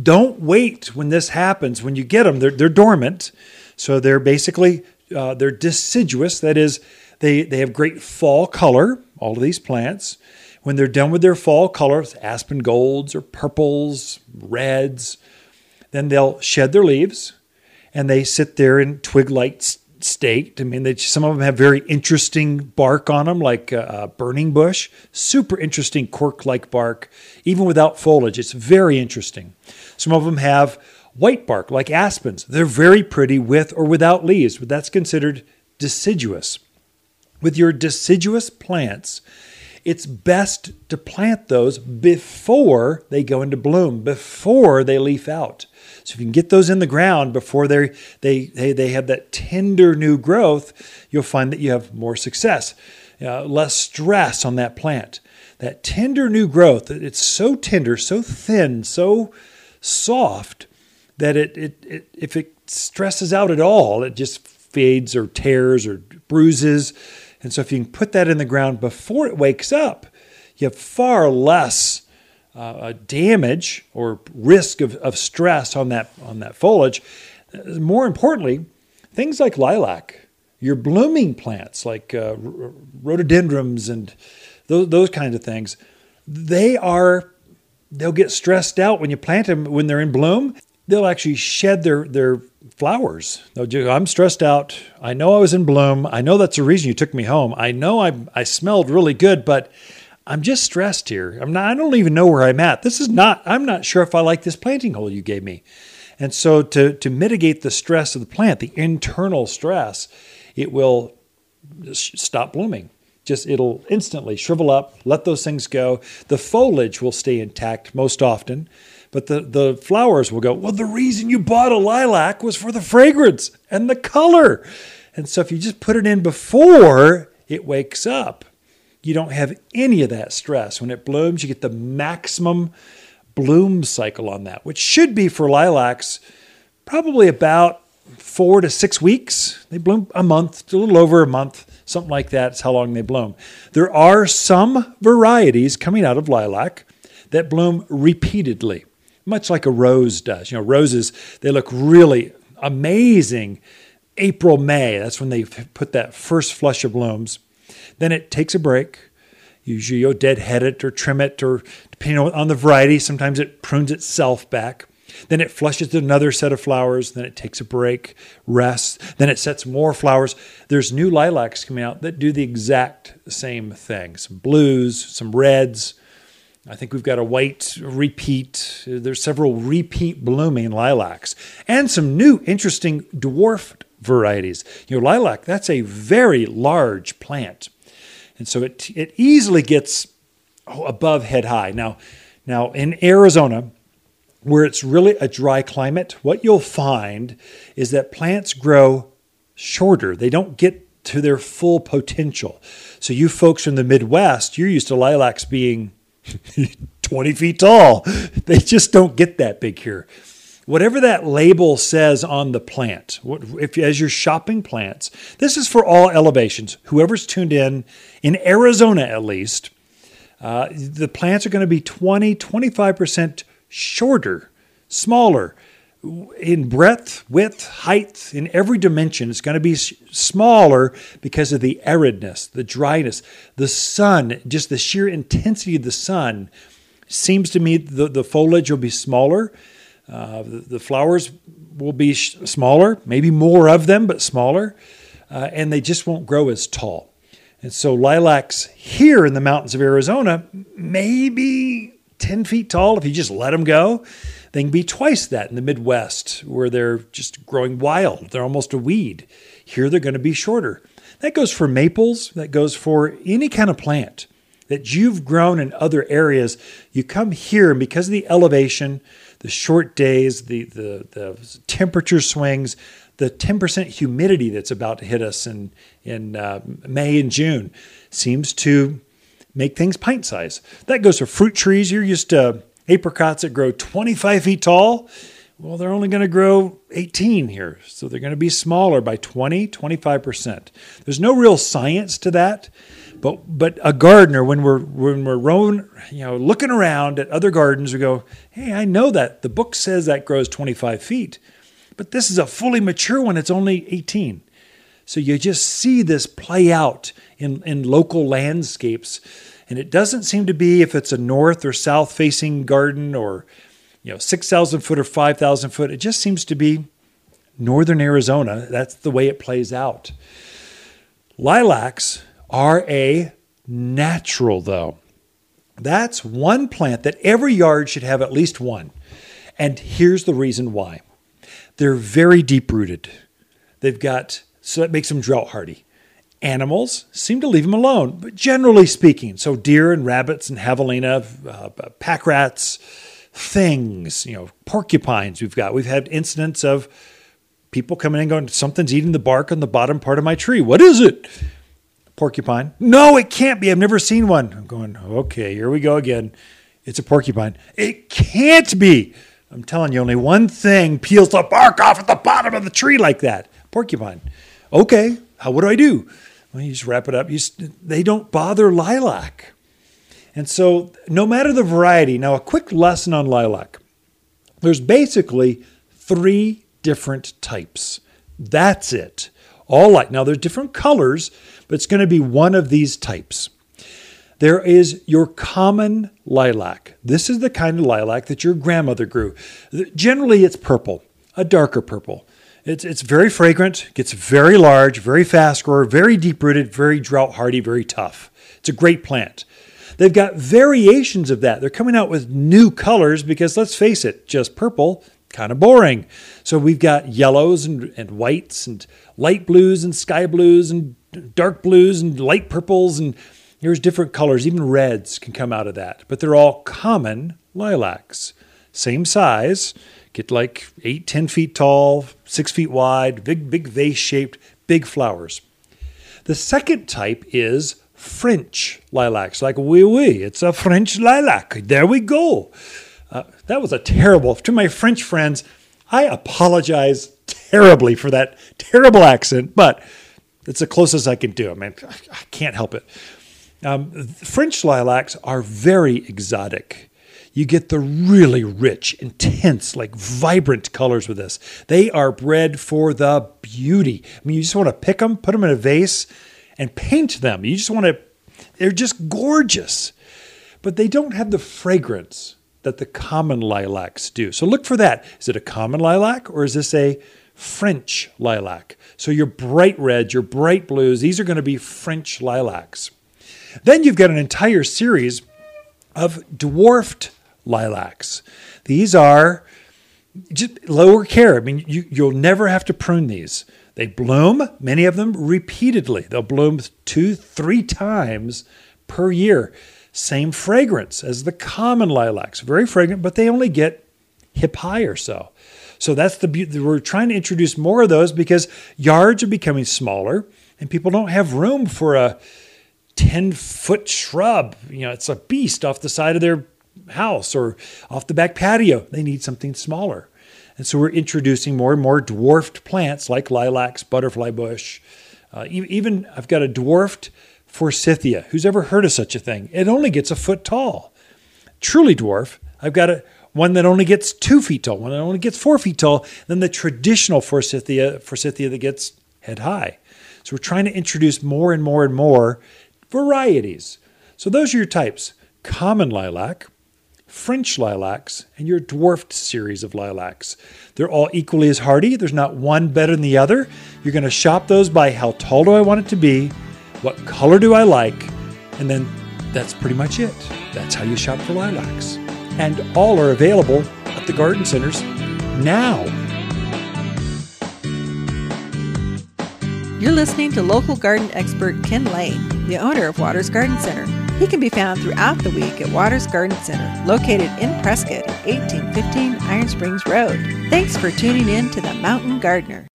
Don't wait when this happens. When you get them, they're, they're dormant. So they're basically uh, they're deciduous. That is, they they have great fall color. All of these plants, when they're done with their fall colors, aspen golds or purples, reds, then they'll shed their leaves, and they sit there in twig-like s- state. I mean, they, some of them have very interesting bark on them, like uh, burning bush. Super interesting cork-like bark, even without foliage. It's very interesting. Some of them have white bark, like aspens. They're very pretty with or without leaves, but that's considered deciduous. With your deciduous plants, it's best to plant those before they go into bloom, before they leaf out. So if you can get those in the ground before they they they, they have that tender new growth, you'll find that you have more success, uh, less stress on that plant. That tender new growth, it's so tender, so thin, so soft that it, it, it if it stresses out at all, it just fades or tears or bruises. And so if you can put that in the ground before it wakes up, you have far less uh, damage or risk of, of stress on that on that foliage. More importantly, things like lilac, your blooming plants like uh, rhododendrons and those, those kinds of things, they are they'll get stressed out when you plant them when they're in bloom. They'll actually shed their their flowers. Just, I'm stressed out. I know I was in bloom. I know that's the reason you took me home. I know I I smelled really good, but I'm just stressed here. I'm not. I don't even know where I'm at. This is not. I'm not sure if I like this planting hole you gave me. And so to to mitigate the stress of the plant, the internal stress, it will stop blooming. Just it'll instantly shrivel up, let those things go. The foliage will stay intact most often, but the, the flowers will go, Well, the reason you bought a lilac was for the fragrance and the color. And so if you just put it in before it wakes up, you don't have any of that stress. When it blooms, you get the maximum bloom cycle on that, which should be for lilacs probably about four to six weeks. They bloom a month, a little over a month, something like that. It's how long they bloom. There are some varieties coming out of lilac that bloom repeatedly, much like a rose does. You know, roses, they look really amazing April, May. That's when they put that first flush of blooms. Then it takes a break. Usually you'll deadhead it or trim it, or depending on the variety, sometimes it prunes itself back. Then it flushes another set of flowers. Then it takes a break, rests. Then it sets more flowers. There's new lilacs coming out that do the exact same thing some blues, some reds. I think we've got a white repeat. There's several repeat blooming lilacs and some new interesting dwarfed varieties. You know, lilac, that's a very large plant. And so it, it easily gets above head high. Now, now in Arizona, where it's really a dry climate, what you'll find is that plants grow shorter. They don't get to their full potential. So, you folks from the Midwest, you're used to lilacs being 20 feet tall. They just don't get that big here. Whatever that label says on the plant, if as you're shopping plants, this is for all elevations. Whoever's tuned in, in Arizona at least, uh, the plants are going to be 20, 25% shorter, smaller in breadth, width, height, in every dimension. It's going to be smaller because of the aridness, the dryness, the sun, just the sheer intensity of the sun. Seems to me the, the foliage will be smaller. Uh, the, flowers will be sh- smaller, maybe more of them, but smaller. Uh, and they just won't grow as tall. And so lilacs here in the mountains of Arizona, maybe 10 feet tall if you just let them go. They can be twice that in the Midwest where they're just growing wild. They're almost a weed. Here they're going to be shorter. That goes for maples, that goes for any kind of plant that you've grown in other areas. You come here, and because of the elevation, the short days, the, the, the temperature swings, the 10% humidity that's about to hit us in, in uh, May and June seems to make things pint size. That goes for fruit trees. You're used to apricots that grow 25 feet tall. Well, they're only going to grow 18 here. So they're going to be smaller by 20, 25%. There's no real science to that. But but a gardener, when we're when we're roaming, you know, looking around at other gardens, we go, hey, I know that. The book says that grows 25 feet. But this is a fully mature one, it's only 18. So you just see this play out in, in local landscapes. And it doesn't seem to be if it's a north or south facing garden or you know 6,000 foot or 5,000 foot. It just seems to be northern Arizona. That's the way it plays out. Lilacs are a natural, though. That's one plant that every yard should have at least one. And here's the reason why they're very deep rooted. They've got so that makes them drought hardy. Animals seem to leave them alone, but generally speaking, so deer and rabbits and javelina, uh, pack rats, things, you know, porcupines. We've got we've had incidents of people coming in going, something's eating the bark on the bottom part of my tree. What is it? Porcupine. No, it can't be. I've never seen one. I'm going, okay, here we go again. It's a porcupine. It can't be. I'm telling you, only one thing peels the bark off at the bottom of the tree like that. Porcupine. Okay, how, what do I do? Well, you just wrap it up. You just, they don't bother lilac. And so, no matter the variety, now a quick lesson on lilac. There's basically three different types. That's it. All light. Now, there's different colors, but it's going to be one of these types. There is your common lilac. This is the kind of lilac that your grandmother grew. Generally, it's purple, a darker purple. It's, it's very fragrant, gets very large, very fast grower, very deep rooted, very drought hardy, very tough. It's a great plant. They've got variations of that. They're coming out with new colors because let's face it, just purple, kind of boring. So we've got yellows and, and whites and light blues and sky blues and dark blues and light purples and there's different colors, even reds can come out of that. But they're all common lilacs. Same size, get like eight, ten feet tall, six feet wide, big, big vase shaped, big flowers. The second type is French lilacs, like oui, oui, it's a French lilac. There we go. Uh, that was a terrible, to my French friends, I apologize terribly for that terrible accent, but it's the closest I can do. I mean, I can't help it. Um, French lilacs are very exotic. you get the really rich, intense, like vibrant colors with this. They are bred for the beauty. I mean, you just want to pick them, put them in a vase, and paint them. You just want to, they're just gorgeous. But they don't have the fragrance that the common lilacs do. So look for that. Is it a common lilac or is this a French lilac? So your bright reds, your bright blues, these are going to be French lilacs. Then you've got an entire series of dwarfed lilacs. These are just lower care. I mean, you, you'll never have to prune these. They bloom, many of them repeatedly. They'll bloom two, three times per year. Same fragrance as the common lilacs, very fragrant, but they only get hip high or so. So that's the beauty. We're trying to introduce more of those because yards are becoming smaller and people don't have room for a 10 foot shrub. You know, it's a beast off the side of their house or off the back patio. They need something smaller. And so we're introducing more and more dwarfed plants like lilacs, butterfly bush. Uh, even I've got a dwarfed forsythia. Who's ever heard of such a thing? It only gets a foot tall. Truly dwarf. I've got a one that only gets two feet tall, one that only gets four feet tall, then the traditional forsythia, forsythia that gets head high. So we're trying to introduce more and more and more varieties. So those are your types common lilac, French lilacs, and your dwarfed series of lilacs. They're all equally as hardy. There's not one better than the other. You're going to shop those by how tall do I want it to be, what color do I like, and then that's pretty much it. That's how you shop for lilacs. And all are available at the garden centers now. You're listening to local garden expert Ken Lane, the owner of Waters Garden Center. He can be found throughout the week at Waters Garden Center, located in Prescott at 1815 Iron Springs Road. Thanks for tuning in to The Mountain Gardener.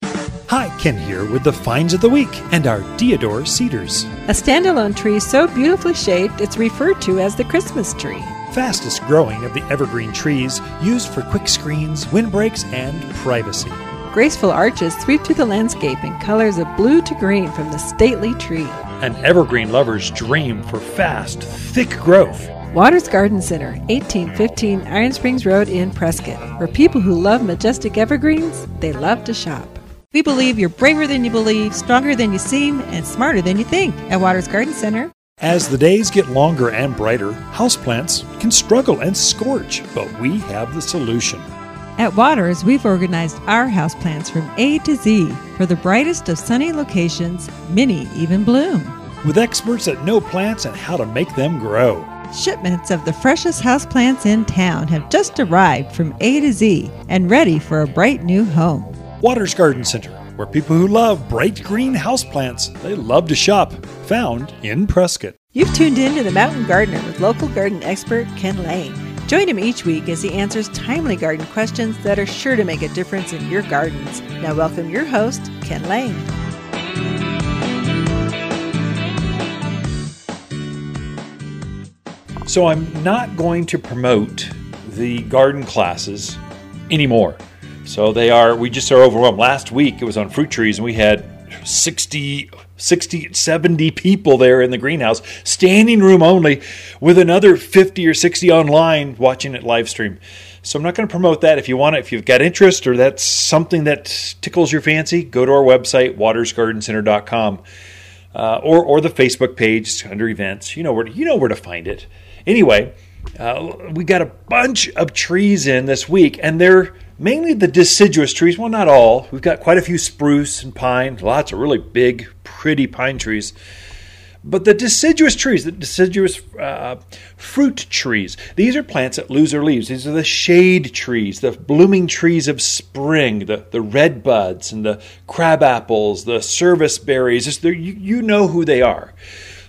Hi, Ken here with the finds of the week and our Deodar cedars. A standalone tree so beautifully shaped it's referred to as the Christmas tree. Fastest growing of the evergreen trees, used for quick screens, windbreaks, and privacy. Graceful arches sweep through the landscape in colors of blue to green from the stately tree. An evergreen lover's dream for fast, thick growth. Waters Garden Center, 1815 Iron Springs Road in Prescott. For people who love majestic evergreens, they love to shop. We believe you're braver than you believe, stronger than you seem, and smarter than you think at Waters Garden Center. As the days get longer and brighter, houseplants can struggle and scorch, but we have the solution. At Waters, we've organized our houseplants from A to Z for the brightest of sunny locations, many even bloom. With experts that know plants and how to make them grow. Shipments of the freshest houseplants in town have just arrived from A to Z and ready for a bright new home. Waters Garden Center, where people who love bright green houseplants, they love to shop, found in Prescott. You've tuned in to the Mountain Gardener with local garden expert Ken Lane. Join him each week as he answers timely garden questions that are sure to make a difference in your gardens. Now, welcome your host, Ken Lane. So, I'm not going to promote the garden classes anymore. So, they are, we just are overwhelmed. Last week it was on fruit trees, and we had 60, 60, 70 people there in the greenhouse, standing room only, with another 50 or 60 online watching it live stream. So I'm not going to promote that. If you want it, if you've got interest or that's something that tickles your fancy, go to our website, watersgardencenter.com, uh, or or the Facebook page under events. You know where you know where to find it. Anyway, uh, we got a bunch of trees in this week, and they're mainly the deciduous trees. Well, not all. We've got quite a few spruce and pine, lots of really big, pretty pine trees. But the deciduous trees, the deciduous uh, fruit trees, these are plants that lose their leaves. These are the shade trees, the blooming trees of spring, the, the red buds and the crab apples, the service berries. You, you know who they are.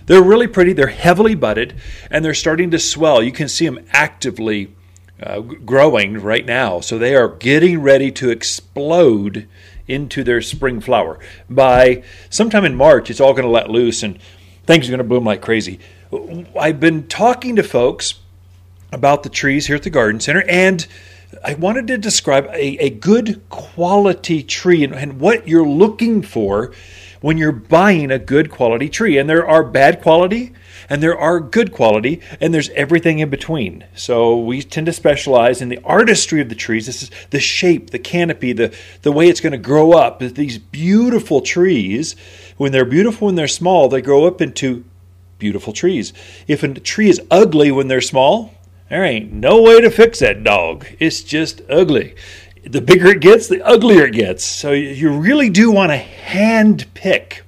They're really pretty. They're heavily budded and they're starting to swell. You can see them actively uh, growing right now. So they are getting ready to explode into their spring flower. By sometime in March, it's all going to let loose and things are going to bloom like crazy. I've been talking to folks about the trees here at the garden center and I wanted to describe a, a good quality tree and, and what you're looking for when you're buying a good quality tree. And there are bad quality and there are good quality, and there's everything in between. So we tend to specialize in the artistry of the trees. This is the shape, the canopy, the, the way it's going to grow up. These beautiful trees, when they're beautiful when they're small, they grow up into beautiful trees. If a tree is ugly when they're small, there ain't no way to fix that dog. It's just ugly. The bigger it gets, the uglier it gets. So you really do want to hand pick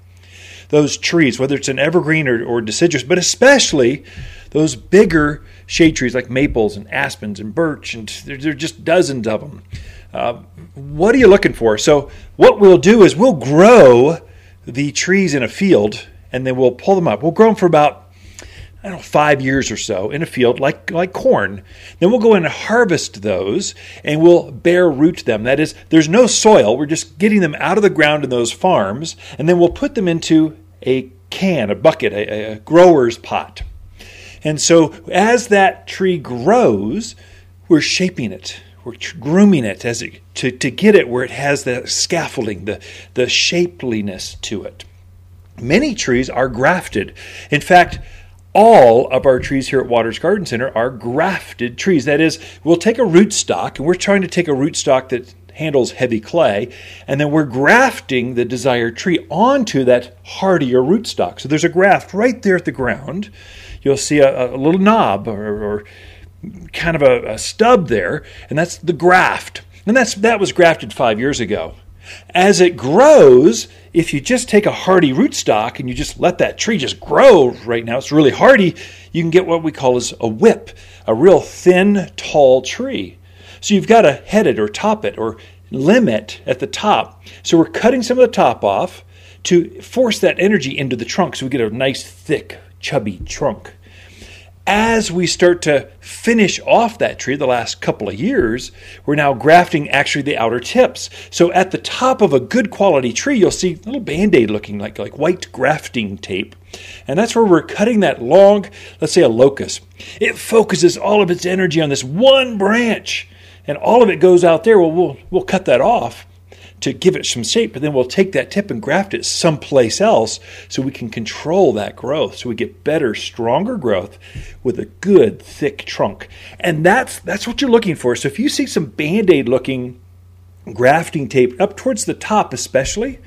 those trees, whether it's an evergreen or, or deciduous, but especially those bigger shade trees like maples and aspens and birch, and there, there are just dozens of them. Uh, what are you looking for? So, what we'll do is we'll grow the trees in a field and then we'll pull them up. We'll grow them for about I don't know, five years or so in a field like, like corn. Then we'll go in and harvest those and we'll bare root them. That is, there's no soil. We're just getting them out of the ground in those farms. And then we'll put them into a can, a bucket, a, a grower's pot. And so as that tree grows, we're shaping it. We're grooming it as it, to, to get it where it has the scaffolding, the, the shapeliness to it. Many trees are grafted. In fact, all of our trees here at Waters Garden Center are grafted trees. That is, we'll take a rootstock, and we're trying to take a rootstock that handles heavy clay, and then we're grafting the desired tree onto that hardier rootstock. So there's a graft right there at the ground. You'll see a, a little knob or, or kind of a, a stub there, and that's the graft. And that's that was grafted five years ago. As it grows, if you just take a hardy rootstock and you just let that tree just grow right now, it's really hardy, you can get what we call as a whip, a real thin, tall tree. So you've got to head it or top it or limit at the top. So we're cutting some of the top off to force that energy into the trunk so we get a nice, thick, chubby trunk as we start to finish off that tree the last couple of years, we're now grafting actually the outer tips. So at the top of a good quality tree, you'll see a little band-aid looking like, like white grafting tape. And that's where we're cutting that long, let's say a locust. It focuses all of its energy on this one branch, and all of it goes out there. Well, we'll, we'll cut that off to give it some shape, but then we'll take that tip and graft it someplace else so we can control that growth. So we get better, stronger growth with a good thick trunk. And that's that's what you're looking for. So if you see some band-aid looking grafting tape up towards the top especially,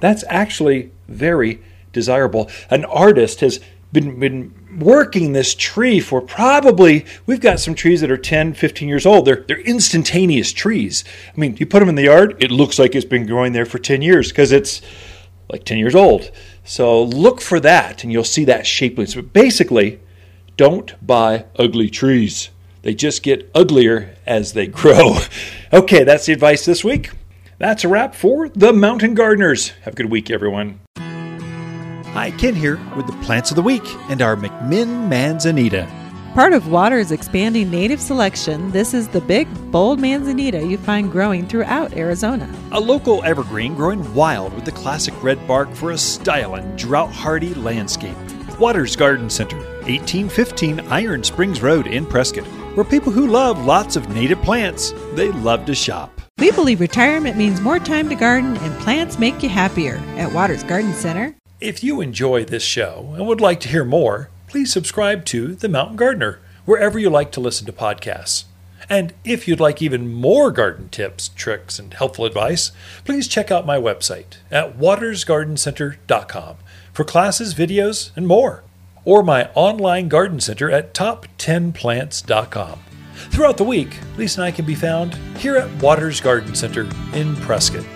that's actually very desirable. An artist has been, been working this tree for probably we've got some trees that are 10 15 years old. They're they're instantaneous trees. I mean you put them in the yard it looks like it's been growing there for 10 years because it's like 10 years old. So look for that and you'll see that shapeliness. But basically don't buy ugly trees. They just get uglier as they grow. Okay that's the advice this week. That's a wrap for the mountain gardeners. Have a good week everyone Hi, Ken here with the plants of the week and our McMinn Manzanita. Part of Water's expanding native selection, this is the big, bold manzanita you find growing throughout Arizona. A local evergreen growing wild with the classic red bark for a styling, drought hardy landscape. Waters Garden Center, 1815 Iron Springs Road in Prescott, where people who love lots of native plants, they love to shop. We believe retirement means more time to garden and plants make you happier. At Waters Garden Center, If you enjoy this show and would like to hear more, please subscribe to The Mountain Gardener wherever you like to listen to podcasts. And if you'd like even more garden tips, tricks, and helpful advice, please check out my website at watersgardencenter.com for classes, videos, and more, or my online garden center at top10plants.com. Throughout the week, Lisa and I can be found here at Waters Garden Center in Prescott.